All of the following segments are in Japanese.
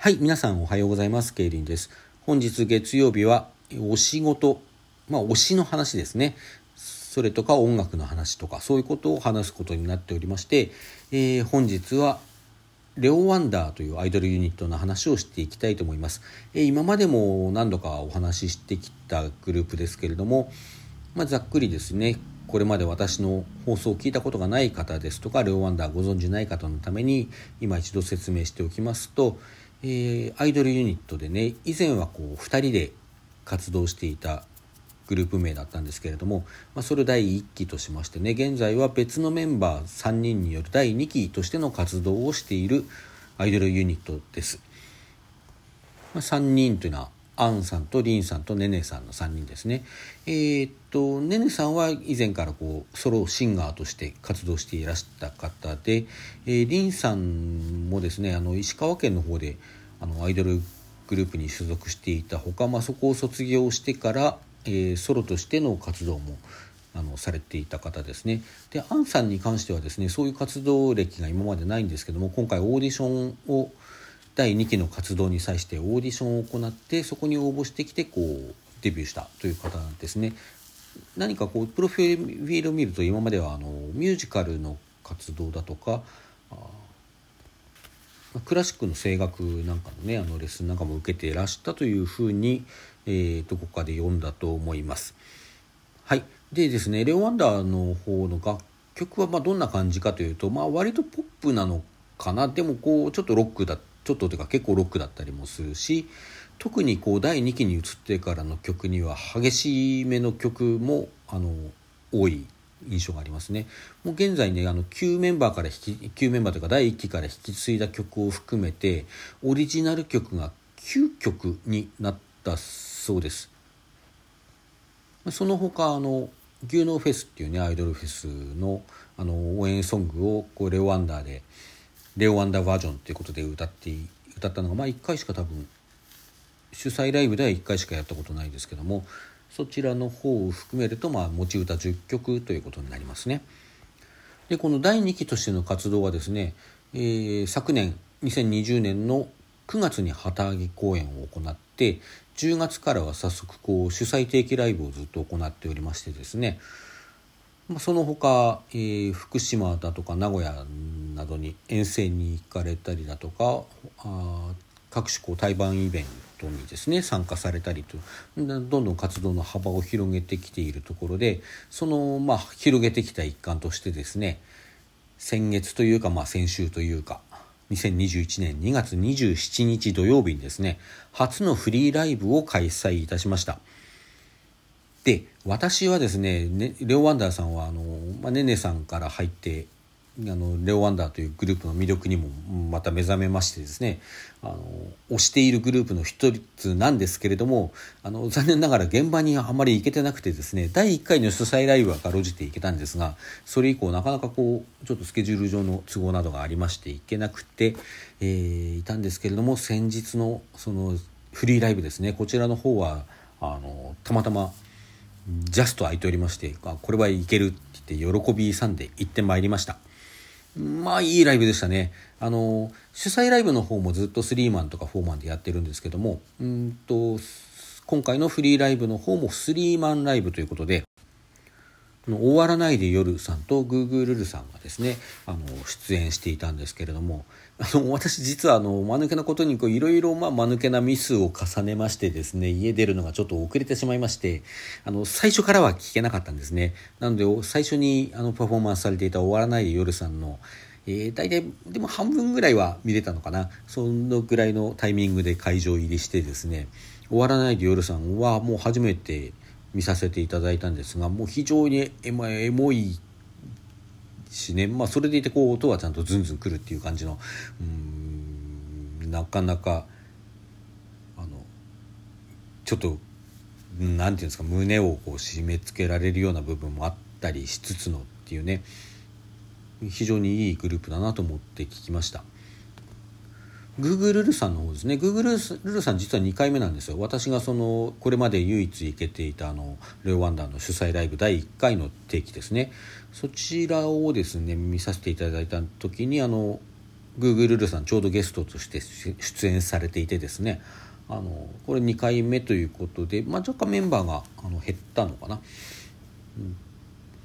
はい、皆さんおはようございます。ケイリンです。本日月曜日はお仕事、まあ推しの話ですね。それとか音楽の話とかそういうことを話すことになっておりまして、えー、本日はレオ・ワンダーというアイドルユニットの話をしていきたいと思います。えー、今までも何度かお話ししてきたグループですけれども、まあ、ざっくりですねこれまで私の放送を聞いたことがない方ですとかレオ・ワンダーご存じない方のために今一度説明しておきますと、えー、アイドルユニットでね以前はこう2人で活動していたグループ名だったんですけれども、まあ、それを第1期としましてね現在は別のメンバー3人による第2期としての活動をしているアイドルユニットです。まあ、3人というのはアンさんとリンさんとネネさんの3人ですね。えー、っとネネさんは以前からこうソロシンガーとして活動していらした方で、えー、リンさんもですねあの石川県の方であのアイドルグループに所属していたほか、まあ、そこを卒業してから、えー、ソロとしての活動もあのされていた方ですね。でアンさんに関してはですねそういう活動歴が今までないんですけども今回オーディションを第2期の活動に際してオーディションを行ってそこに応募してきてこうデビューしたという方なんですね。何かこうプロフィールを見ると今まではあのミュージカルの活動だとかクラシックの声楽なんかのねあのレッスンなんかも受けていらしたというふうに、えー、どこかで読んだと思います。はいでですねレオ・ワンダーの方の楽曲はまどんな感じかというと、まあ、割とポップなのかなでもこうちょっとロックだちょっとというか結構ロックだったりもするし特にこう第2期に移ってからの曲には激しめの曲もあの多い印象がありますね。もう現在ねあの旧メンバーから引き旧メンバーというか第1期から引き継いだ曲を含めてオリジナル曲が9曲になったそうです。その他あの牛脳フェスっていうねアイドルフェスのあの応援ソングをこうレオワンダーでレオ・ワンダーバージョンっていうことで歌って歌ったのがまあ1回しか多分主催ライブでは1回しかやったことないですけどもそちらの方を含めるとまあ持ち歌10曲ということになりますね。でこの第2期としての活動はですね、えー、昨年2020年の9月に旗揚げ公演を行って10月からは早速こう主催定期ライブをずっと行っておりましてですねまあその他、えー、福島だとか名古屋などに遠征に行かれたりだとかあ各種こう対バンイベントにですね参加されたりとどんどん活動の幅を広げてきているところでそのまあ広げてきた一環としてですね先月というかまあ先週というか2021年2月27日土曜日にですね初のフリーライブを開催いたしました。で私はですねねレオ・ワンダーさんはあの、まあ、ねねさんから入ってあのレオ・ワンダーというグループの魅力にもまた目覚めましてですね。あの推しているグループの一つなんですけれどもあの残念ながら現場にあまり行けてなくてですね第1回の主催ライブはかろうじて行けたんですがそれ以降なかなかこうちょっとスケジュール上の都合などがありまして行けなくて、えー、いたんですけれども先日のそのフリーライブですね。こちらの方はあのたまたまジャスト空いておりましてあこれはいけるって言って喜びさんで行ってまいりました。まあいいライブでしたね。あの主催ライブの方もずっとスリーマンとかフォーマンでやってるんですけどもうんと今回のフリーライブの方もスリーマンライブということで終わらないで夜さんとグーグールルさんがですねあの出演していたんですけれどもあの私実はあの間抜けなことにいろいろ間抜けなミスを重ねましてですね家出るのがちょっと遅れてしまいましてあの最初からは聞けなかったんですね。なので最初にあのパフォーマンスされていた終わらないで夜さんのえー、大体でも半分ぐらいは見れたのかな。そのぐらいのタイミングで会場入りしてですね終わらないで夜さんはもう初めて見させていただいたんですがもう非常にエモエモいしね、まあ、それでいてこう音はちゃんとズンズンくるっていう感じのうんなかなかあのちょっと何て言うんですか胸をこう締め付けられるような部分もあったりしつつのっていうね非常にいいグループだなと思って聞きました。グーグルルさんの方ですね。グーグルルさん実は2回目なんですよ。私がそのこれまで唯一行けていたあのレオワンダーの主催ライブ第1回の定期ですね。そちらをですね見させていただいた時にあのグーグルルさんちょうどゲストとして出演されていてですね。あのこれ2回目ということで、まあ、若干メンバーがあの減ったのかな、うん。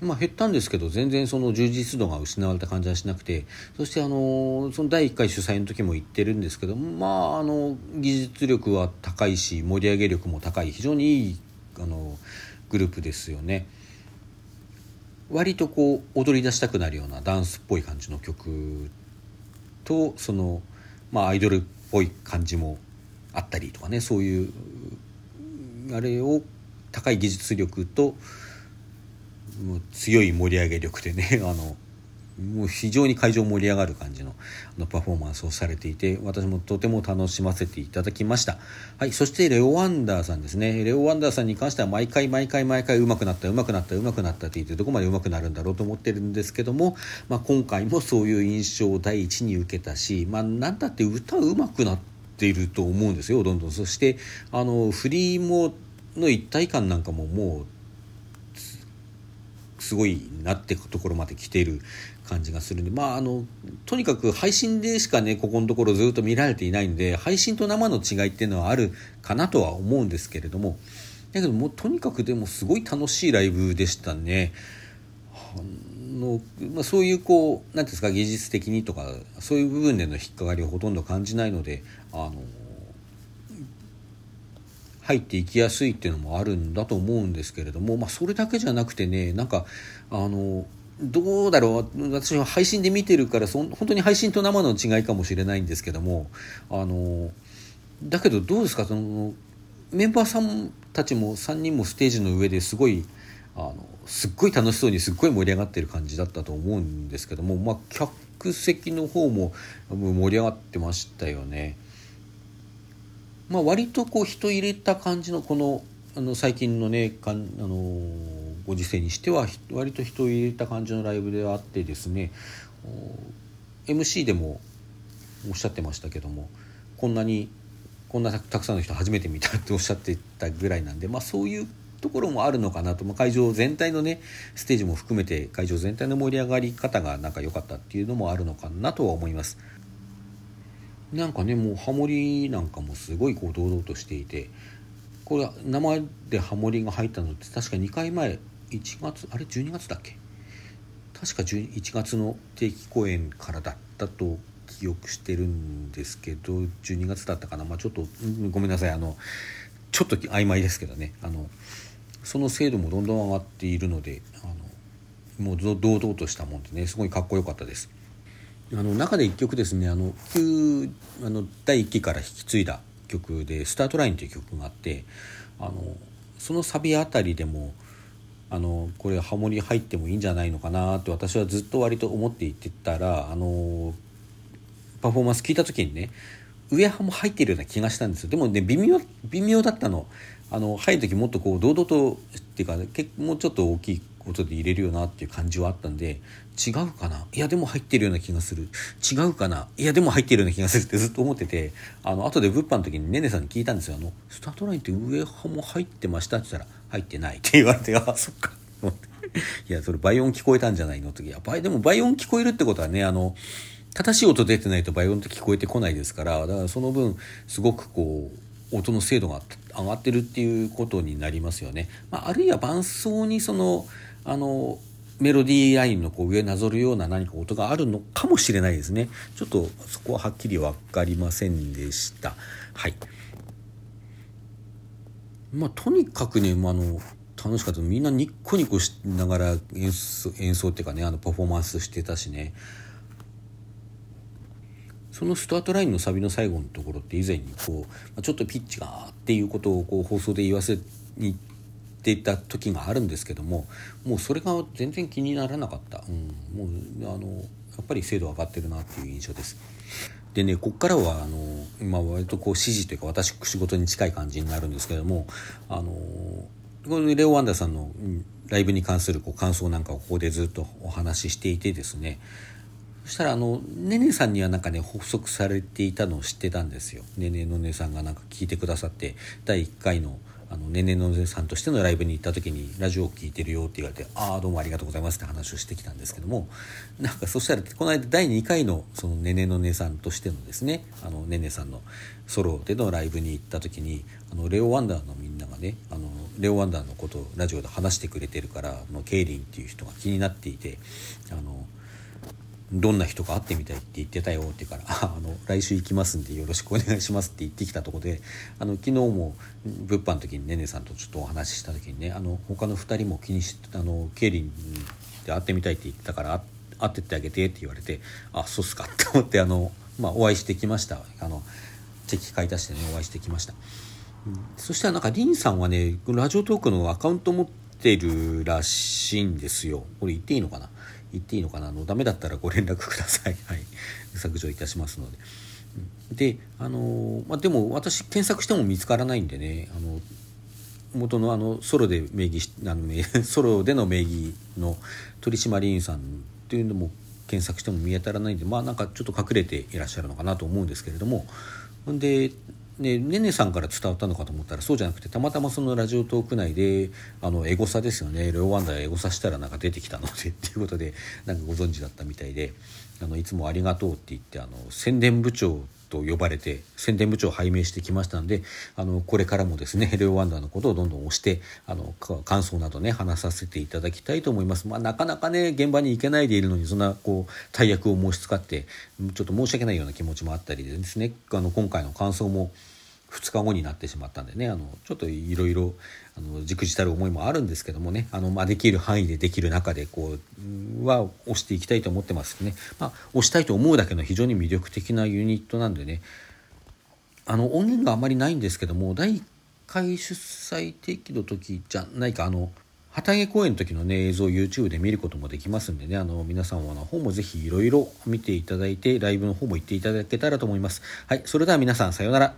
まあ、減ったんですけど全然その充実度が失われた感じはしなくてそしてあのその第1回主催の時も言ってるんですけどまああの技術力は高いし盛り上げ力も高い非常にいいあのグループですよね。割とこう踊り出したくなるようなダンスっぽい感じの曲とその、まあ、アイドルっぽい感じもあったりとかねそういうあれを高い技術力ともう強い盛り上げ力でね あのもう非常に会場盛り上がる感じのあのパフォーマンスをされていて私もとても楽しませていただきました。はいそしてレオ・ワンダーさんですね。レオ・ワンダーさんに関しては毎回毎回毎回上手くなった上手くなった上手くなったって言ってどこまで上手くなるんだろうと思ってるんですけども、まあ、今回もそういう印象を第一に受けたし、まあ、なんだって歌上手くなっていると思うんですよどんどん。そしてあの振りもの一体感なんかももうすごいなってところまで来ている感じがするんでまああのとにかく配信でしかねここのところずっと見られていないんで配信と生の違いっていうのはあるかなとは思うんですけれどもだけどもうとにかくでもすごい楽しいライブでしたね。のまあ、そういうこう何ていうんですか技術的にとかそういう部分での引っかかりをほとんど感じないのであの入っていきやすいっていうのもあるんだと思うんですけれども、まあ、それだけじゃなくてねなんかあのどうだろう私は配信で見てるからそ本当に配信と生の違いかもしれないんですけどもあのだけどどうですかそのメンバーさんたちも3人もステージの上ですごいあのすっごい楽しそうにすっごい盛り上がってる感じだったと思うんですけども、まあ、客席の方も盛り上がってましたよね。まあ、割とこう人入れた感じのこのあの最近のねかんあのご時世にしては割と人入れた感じのライブではあってですね MC でもおっしゃってましたけどもこんなにこんなたくさんの人初めて見たっておっしゃってたぐらいなんで、まあ、そういうところもあるのかなと、まあ、会場全体のねステージも含めて会場全体の盛り上がり方がなんか良かったっていうのもあるのかなとは思います。なんかねもうハモリなんかもすごいこう堂々としていてこれ生でハモリが入ったのって確か2回前1月あれ12月だっけ？確か1月の定期公演からだったと記憶してるんですけど12月だったかな、まあ、ちょっとごめんなさい。あのちょっと曖昧ですけどね。あのその精度もどんどん上がっているのであのもう堂々としたもんでねすごいかっこよかったです。あの中で1曲ですねあの旧あの第1期から引き継いだ曲で「スタートライン」という曲があってあのそのサビあたりでもあのこれハモリ入ってもいいんじゃないのかなって私はずっと割と思っていってたらあのパフォーマンス聞いた時にね上ハも入ってるような気がしたんですよ。でもね微妙微妙だったの。あの入る時もっとこう堂々とっていうかもうちょっと大きいことで入れるよなっていう感じはあったんで違うかな？いやでも入ってるような気がする違うかな？いやでも入ってるような気がするってずっと思っててあの後で物販の時にねねさんに聞いたんですよ「あのスタートラインって上派も入ってました?」って言ったら「入ってない」って言われて「あそっか」いやそれ倍音聞こえたんじゃないの?」っていや倍でも倍音聞こえるってことはねあの正しい音出てないと倍音って聞こえてこないですからだからその分すごくこう音の精度が上がってるっていうことになりますよね。まあ、あるいは伴奏にそのあのメロディーラインのこう上なぞるような何か音があるのかもしれないですね。ちょっとそこははっきり分かりませんでした。はい。まあとにかくね、まあ、の楽しかった。みんなニッコニコしながら演奏演奏っていうかねあのパフォーマンスしてたしね。そのスタートラインのサビの最後のところって以前にこうちょっとピッチがっていうことをこう放送で言わせにっていた時があるんですけどももうそれが全然気にならなかった、うん、もうあのやっぱり精度上がってるなっていう印象です。でねこっからはあの、まあ、割とこう指示というか私仕事に近い感じになるんですけどもあのこのレオ・ワンダさんのライブに関するこう感想なんかをここでずっとお話ししていてですねそしたらあのねねさんにはなんかね補足されていたのを知ってたんですよ。ねねのねさんがなんか聞いてくださって第1回のあのねねのねさんとしてのライブに行った時に「ラジオを聴いてるよ」って言われて「ああどうもありがとうございます」って話をしてきたんですけども なんかそしたらこの間第2回のそのねねのねさんとしてのですねあのねねさんのソロでのライブに行った時にあのレオ・ワンダーのみんながねあのレオ・ワンダーのことをラジオで話してくれてるからのケイリンっていう人が気になっていてあのどんな人か会ってみたいって言ってたよって言うから「あ の来週行きますんでよろしくお願いします」って言ってきたとこであの昨日も物販の時にねねさんとちょっとお話しした時にねあの他の2人も気にしてあのケイリンで会ってみたいって言ってたから会ってってあげてって言われてあそうっすかって思ってあの、まあ、お会いしてきました。あのチェキ買い足してねお会いしてきました、うん、そしたらなんかリンさんはねラジオトークのアカウント持ってるらしいんですよ。これ言っていいのかな？言っていいのかな？あのダメだったらご連絡ください。はい。削除いたしますので。で、あの、まあ、でも私検索しても見つからないんでね、あの、元のあのソロで名義あの ソロでの名義の取締員さんっていうのも検索しても見当たらないんでまあなんかちょっと隠れていらっしゃるのかなと思うんですけれどもほんでねねねさんから伝わったのかと思ったらそうじゃなくてたまたまそのラジオトーク内であのエゴサですよね。両ワンダーエゴサしたらなんか出てきたのでっていうことでなんかご存知だったみたいであのいつもありがとうって言ってあの宣伝部長と呼ばれて宣伝部長を拝命してきましたのであのこれからもですねレオワンダーのことをどんどん押してあの感想などね話させていただきたいと思います。まあ、なかなかね現場に行けないでいるのにそんなこう大役を申し使ってちょっと申し訳ないような気持ちもあったりでですねあの今回の感想も2日後になってしまったんでねあのちょっといろいろじくじたる思いもあるんですけどもね。あの、まあ、できる範囲でできる中でこうは押していきたいと思ってますね、まあ、押したいと思うだけの非常に魅力的なユニットなんでね。あの音源があまりないんですけども第1回出催適の時じゃないかあの旗揚げ公演の時のね映像を YouTube で見ることもできますんでね。あの皆さんはの方もぜひいろいろ見ていただいてライブの方も行っていただけたらと思います。はいそれでは皆さんさようなら。